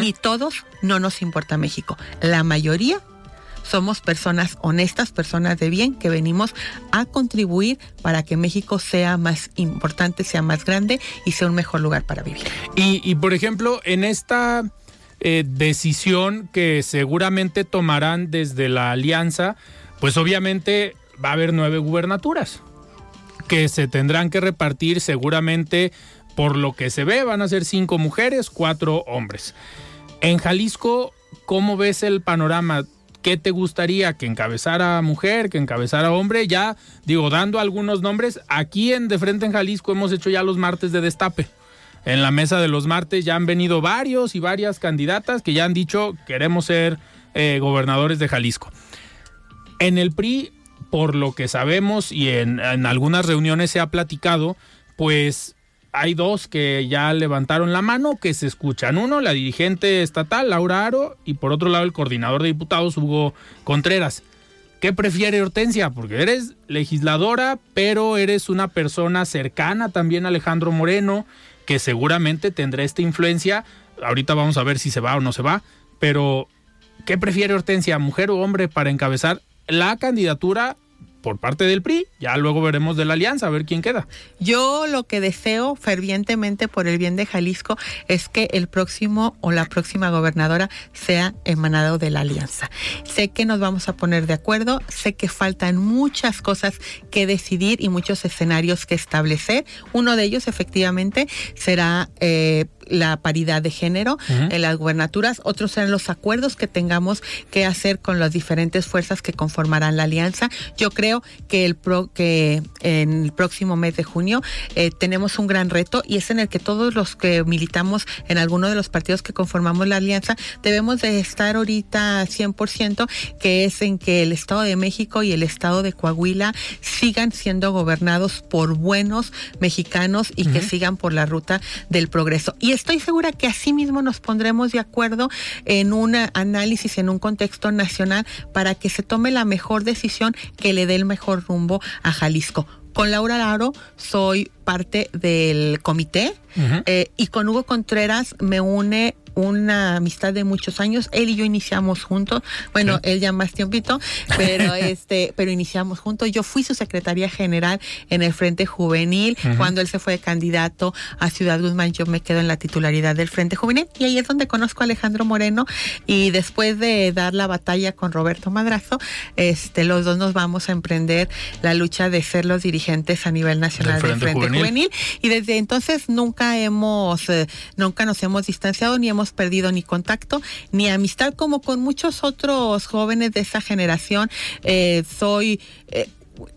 ni todos no nos importa México. La mayoría somos personas honestas, personas de bien, que venimos a contribuir para que México sea más importante, sea más grande y sea un mejor lugar para vivir. Y, por ejemplo, en esta eh, decisión que seguramente tomarán desde la alianza, pues obviamente va a haber nueve gubernaturas que se tendrán que repartir seguramente por lo que se ve, van a ser cinco mujeres, cuatro hombres. En Jalisco, ¿cómo ves el panorama? ¿Qué te gustaría que encabezara mujer, que encabezara hombre? Ya, digo, dando algunos nombres, aquí en De Frente en Jalisco hemos hecho ya los martes de destape. En la mesa de los martes ya han venido varios y varias candidatas que ya han dicho queremos ser eh, gobernadores de Jalisco. En el PRI, por lo que sabemos y en, en algunas reuniones se ha platicado, pues hay dos que ya levantaron la mano, que se escuchan. Uno, la dirigente estatal, Laura Aro, y por otro lado, el coordinador de diputados, Hugo Contreras. ¿Qué prefiere Hortensia? Porque eres legisladora, pero eres una persona cercana también a Alejandro Moreno, que seguramente tendrá esta influencia. Ahorita vamos a ver si se va o no se va, pero ¿qué prefiere Hortensia, mujer o hombre, para encabezar la candidatura por parte del PRI. Ya luego veremos de la alianza, a ver quién queda. Yo lo que deseo fervientemente por el bien de Jalisco es que el próximo o la próxima gobernadora sea emanado de la alianza. Sé que nos vamos a poner de acuerdo, sé que faltan muchas cosas que decidir y muchos escenarios que establecer. Uno de ellos efectivamente será eh, la paridad de género en las gubernaturas, otros serán los acuerdos que tengamos que hacer con las diferentes fuerzas que conformarán la alianza. Yo creo que el pro, que en el próximo mes de junio eh, tenemos un gran reto y es en el que todos los que militamos en alguno de los partidos que conformamos la alianza debemos de estar ahorita 100%, que es en que el Estado de México y el Estado de Coahuila sigan siendo gobernados por buenos mexicanos y que sigan por la ruta del progreso. Y estoy segura que así mismo nos pondremos de acuerdo en un análisis, en un contexto nacional, para que se tome la mejor decisión que le dé el mejor rumbo a Jalisco. Con Laura Laro soy parte del comité eh, y con Hugo Contreras me une una amistad de muchos años. Él y yo iniciamos juntos. Bueno, él ya más tiempito, pero este, pero iniciamos juntos. Yo fui su secretaria general en el Frente Juvenil. Cuando él se fue de candidato a Ciudad Guzmán, yo me quedo en la titularidad del Frente Juvenil. Y ahí es donde conozco a Alejandro Moreno. Y después de dar la batalla con Roberto Madrazo, este, los dos nos vamos a emprender la lucha de ser los dirigentes a nivel nacional del Frente, Juvenil. Y desde entonces nunca hemos, eh, nunca nos hemos distanciado ni hemos perdido ni contacto ni amistad como con muchos otros jóvenes de esa generación. Eh, soy eh,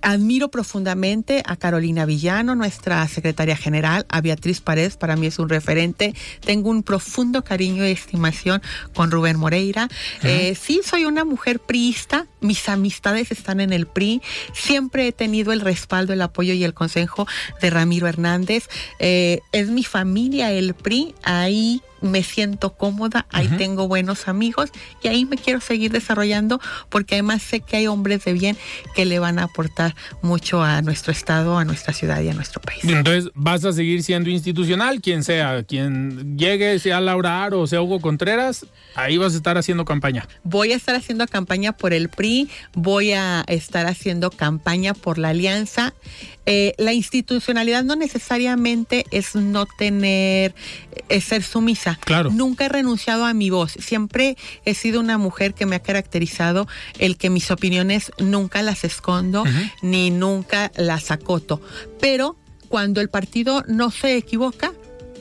admiro profundamente a Carolina Villano, nuestra secretaria general, a Beatriz Paredes, para mí es un referente. Tengo un profundo cariño y estimación con Rubén Moreira. Eh, sí, soy una mujer priista, mis amistades están en el PRI. Siempre he tenido el respaldo, el apoyo y el consejo de Ramiro Hernández. es mi familia el PRI, ahí me siento cómoda, ahí tengo buenos amigos y ahí me quiero seguir desarrollando porque además sé que hay hombres de bien que le van a aportar mucho a nuestro estado, a nuestra ciudad y a nuestro país. Entonces, ¿vas a seguir siendo institucional? Quien sea, quien llegue, sea Laura Aro o sea Hugo Contreras, ahí vas a estar haciendo campaña. Voy a estar haciendo campaña por el PRI, voy a estar haciendo campaña por la alianza. Eh, la institucionalidad no necesariamente es no tener, es ser sumisa. Claro. Nunca he renunciado a mi voz. Siempre he sido una mujer que me ha caracterizado el que mis opiniones nunca las escondo ni nunca las acoto. Pero cuando el partido no se equivoca,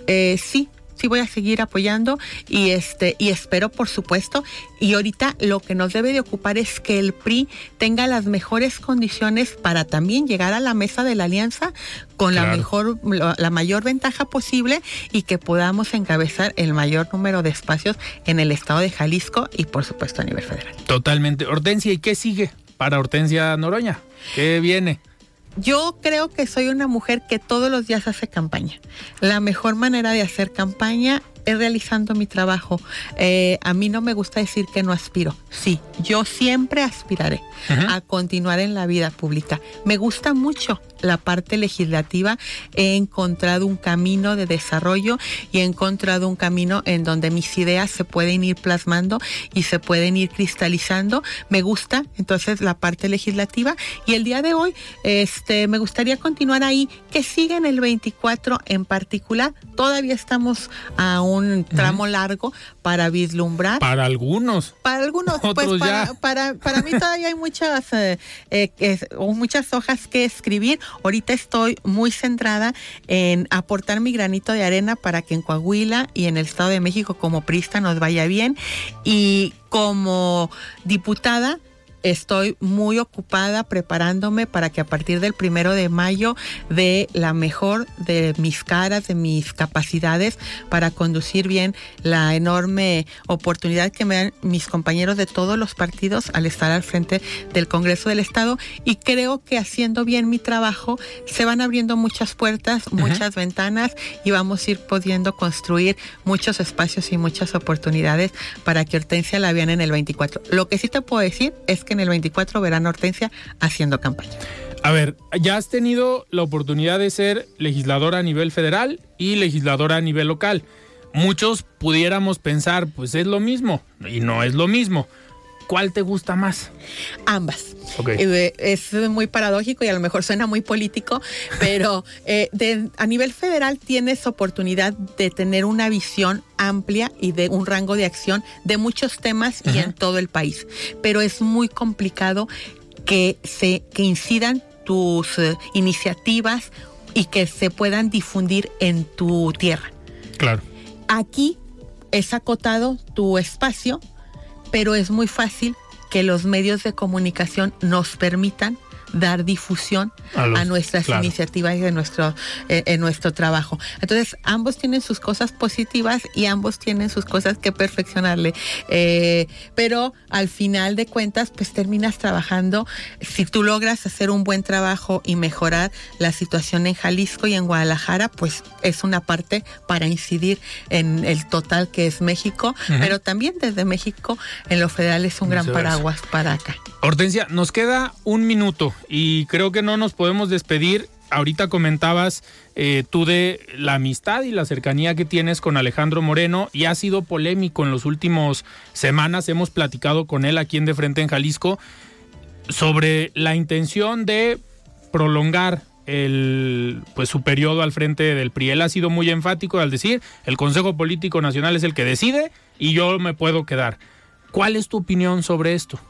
eh, sí, sí voy a seguir apoyando y este y espero por supuesto y ahorita lo que nos debe de ocupar es que el PRI tenga las mejores condiciones para también llegar a la mesa de la alianza con la mejor la mayor ventaja posible y que podamos encabezar el mayor número de espacios en el estado de Jalisco y por supuesto a nivel federal. Totalmente. Hortensia, ¿y qué sigue para Hortensia Noroña? ¿Qué viene? Yo creo que soy una mujer que todos los días hace campaña. La mejor manera de hacer campaña realizando mi trabajo. Eh, a mí no me gusta decir que no aspiro. Sí, yo siempre aspiraré a continuar en la vida pública. Me gusta mucho la parte legislativa. He encontrado un camino de desarrollo y he encontrado un camino en donde mis ideas se pueden ir plasmando y se pueden ir cristalizando. Me gusta entonces la parte legislativa y el día de hoy este me gustaría continuar ahí que siga en el 24 en particular. Todavía estamos a un tramo largo para vislumbrar Para algunos. para algunos, pues para, ya. para, para mí todavía hay muchas, eh, eh, o muchas hojas que escribir. Ahorita estoy muy centrada en aportar mi granito de arena para que en Coahuila y en el Estado de México como prista nos vaya bien. Y como diputada, Estoy muy ocupada preparándome para que a partir del primero de mayo dé la mejor de mis caras, de mis capacidades para conducir bien la enorme oportunidad que me dan mis compañeros de todos los partidos al estar al frente del Congreso del Estado. Y creo que haciendo bien mi trabajo se van abriendo muchas puertas, muchas ventanas y vamos a ir pudiendo construir muchos espacios y muchas oportunidades para que Hortensia la vean en el 24. Lo que sí te puedo decir es que en el 24 verán Hortensia haciendo campaña. A ver, ya has tenido la oportunidad de ser legisladora a nivel federal y legisladora a nivel local. Muchos pudiéramos pensar, pues es lo mismo, y no es lo mismo. ¿Cuál te gusta más? Ambas. Ok. Eh, es muy paradójico y a lo mejor suena muy político, pero eh, de- a nivel federal tienes oportunidad de tener una visión amplia y de un rango de acción de muchos temas y en todo el país. Pero es muy complicado que se que incidan tus eh, iniciativas y que se puedan difundir en tu tierra. Claro. Aquí es acotado tu espacio, pero es muy fácil que los medios de comunicación nos permitan dar difusión A a, nuestras claro. iniciativas y de nuestro, eh, en nuestro trabajo. Entonces, ambos tienen sus cosas positivas y ambos tienen sus cosas que perfeccionarle. Eh, pero al final de cuentas, pues terminas trabajando. Si tú logras hacer un buen trabajo y mejorar la situación en Jalisco y en Guadalajara, pues es una parte para incidir en el total que es México, pero también desde México en lo federal es un gran paraguas para acá. Hortensia, nos queda un minuto y creo que no nos podemos despedir. Ahorita comentabas eh, tú de la amistad y la cercanía que tienes con Alejandro Moreno y ha sido polémico en los últimos semanas. Hemos platicado con él aquí en De Frente en Jalisco sobre la intención de prolongar pues su periodo al frente del PRI. Él ha sido muy enfático al decir, el Consejo Político Nacional es el que decide y yo me puedo quedar. ¿Cuál es tu opinión sobre esto?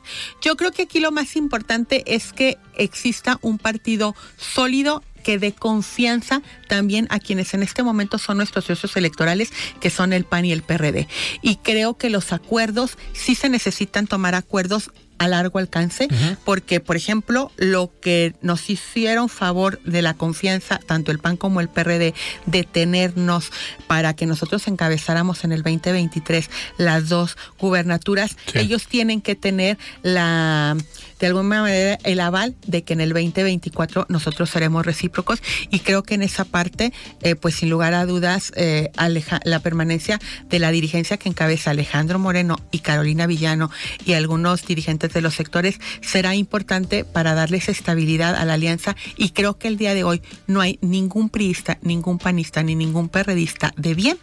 Yo creo que aquí lo más importante es que exista un partido sólido que dé confianza también a quienes en este momento son nuestros socios electorales, que son el PAN y el PRD. Y creo que los acuerdos, sí se necesitan tomar acuerdos a largo alcance, porque, por ejemplo, lo que nos hicieron favor de la confianza, tanto el PAN como el PRD, de tenernos para que nosotros encabezáramos en el 2023 las dos gubernaturas, Sí. ellos tienen que tener la de alguna manera el aval de que en el 2024 nosotros seremos recíprocos y creo que en esa parte eh, pues sin lugar a dudas eh, Aleja- la permanencia de la dirigencia que encabeza Alejandro Moreno y Carolina Villano y algunos dirigentes de los sectores será importante para darles estabilidad a la alianza y creo que el día de hoy no hay ningún priista, ningún panista ni ningún perredista de bien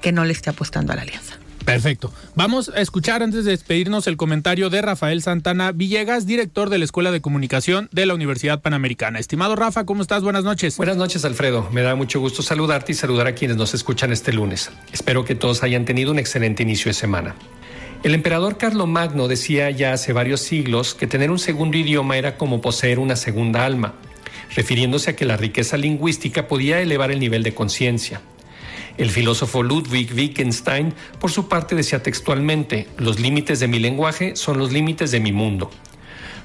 que no le esté apostando a la alianza. Perfecto. Vamos a escuchar antes de despedirnos el comentario de Rafael Santana Villegas, director de la Escuela de Comunicación de la Universidad Panamericana. Estimado Rafa, ¿cómo estás? Buenas noches. Buenas noches, Alfredo. Me da mucho gusto saludarte y saludar a quienes nos escuchan este lunes. Espero que todos hayan tenido un excelente inicio de semana. El emperador Magno decía ya hace varios siglos que tener un segundo idioma era como poseer una segunda alma, refiriéndose a que la riqueza lingüística podía elevar el nivel de conciencia. El filósofo Ludwig Wittgenstein, por su parte, decía textualmente, los límites de mi lenguaje son los límites de mi mundo.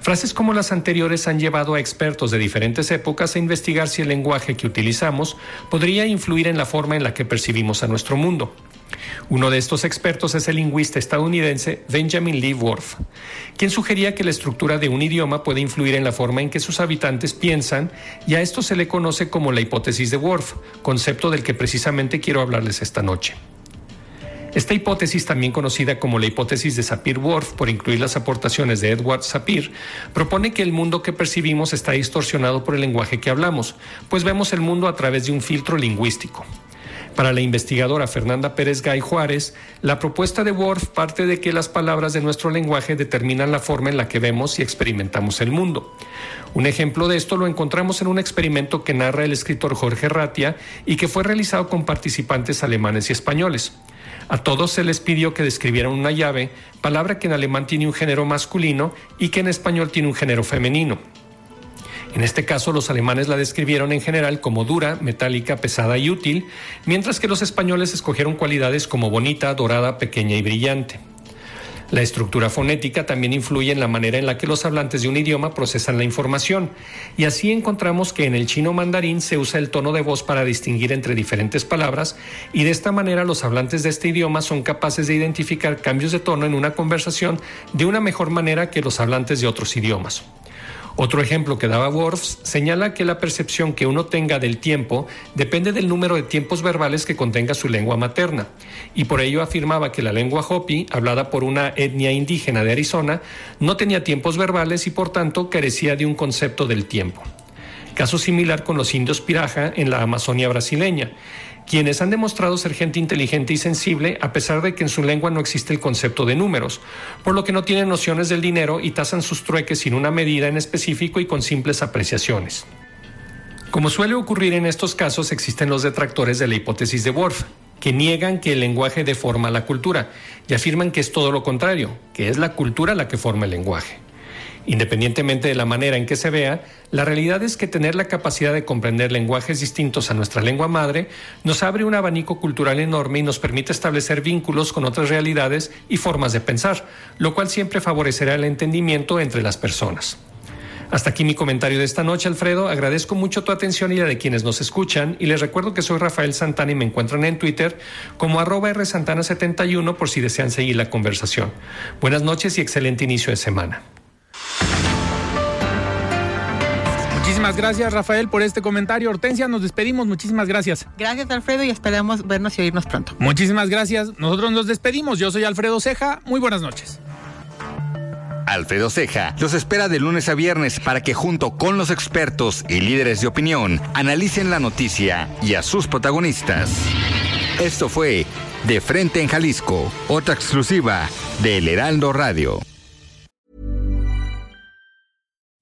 Frases como las anteriores han llevado a expertos de diferentes épocas a investigar si el lenguaje que utilizamos podría influir en la forma en la que percibimos a nuestro mundo. Uno de estos expertos es el lingüista estadounidense Benjamin Lee Worf, quien sugería que la estructura de un idioma puede influir en la forma en que sus habitantes piensan y a esto se le conoce como la hipótesis de Worf, concepto del que precisamente quiero hablarles esta noche. Esta hipótesis, también conocida como la hipótesis de Sapir-Whorf por incluir las aportaciones de Edward Sapir, propone que el mundo que percibimos está distorsionado por el lenguaje que hablamos, pues vemos el mundo a través de un filtro lingüístico. Para la investigadora Fernanda Pérez Gay Juárez, la propuesta de Worf parte de que las palabras de nuestro lenguaje determinan la forma en la que vemos y experimentamos el mundo. Un ejemplo de esto lo encontramos en un experimento que narra el escritor Jorge Ratia y que fue realizado con participantes alemanes y españoles. A todos se les pidió que describieran una llave, palabra que en alemán tiene un género masculino y que en español tiene un género femenino. En este caso, los alemanes la describieron en general como dura, metálica, pesada y útil, mientras que los españoles escogieron cualidades como bonita, dorada, pequeña y brillante. La estructura fonética también influye en la manera en la que los hablantes de un idioma procesan la información, y así encontramos que en el chino mandarín se usa el tono de voz para distinguir entre diferentes palabras, y de esta manera los hablantes de este idioma son capaces de identificar cambios de tono en una conversación de una mejor manera que los hablantes de otros idiomas. Otro ejemplo que daba Worf señala que la percepción que uno tenga del tiempo depende del número de tiempos verbales que contenga su lengua materna, y por ello afirmaba que la lengua Hopi, hablada por una etnia indígena de Arizona, no tenía tiempos verbales y por tanto carecía de un concepto del tiempo. Caso similar con los indios Piraja en la Amazonia brasileña, quienes han demostrado ser gente inteligente y sensible a pesar de que en su lengua no existe el concepto de números, por lo que no tienen nociones del dinero y tasan sus trueques sin una medida en específico y con simples apreciaciones. Como suele ocurrir en estos casos, existen los detractores de la hipótesis de Worf, que niegan que el lenguaje deforma la cultura y afirman que es todo lo contrario, que es la cultura la que forma el lenguaje. Independientemente de la manera en que se vea, la realidad es que tener la capacidad de comprender lenguajes distintos a nuestra lengua madre nos abre un abanico cultural enorme y nos permite establecer vínculos con otras realidades y formas de pensar, lo cual siempre favorecerá el entendimiento entre las personas. Hasta aquí mi comentario de esta noche, Alfredo. Agradezco mucho tu atención y la de quienes nos escuchan y les recuerdo que soy Rafael Santana y me encuentran en Twitter como arroba rsantana71 por si desean seguir la conversación. Buenas noches y excelente inicio de semana. Muchísimas gracias, Rafael, por este comentario. Hortensia, nos despedimos. Muchísimas gracias. Gracias, Alfredo, y esperamos vernos y oírnos pronto. Muchísimas gracias. Nosotros nos despedimos. Yo soy Alfredo Ceja. Muy buenas noches. Alfredo Ceja los espera de lunes a viernes para que junto con los expertos y líderes de opinión analicen la noticia y a sus protagonistas. Esto fue De Frente en Jalisco, otra exclusiva de El Heraldo Radio.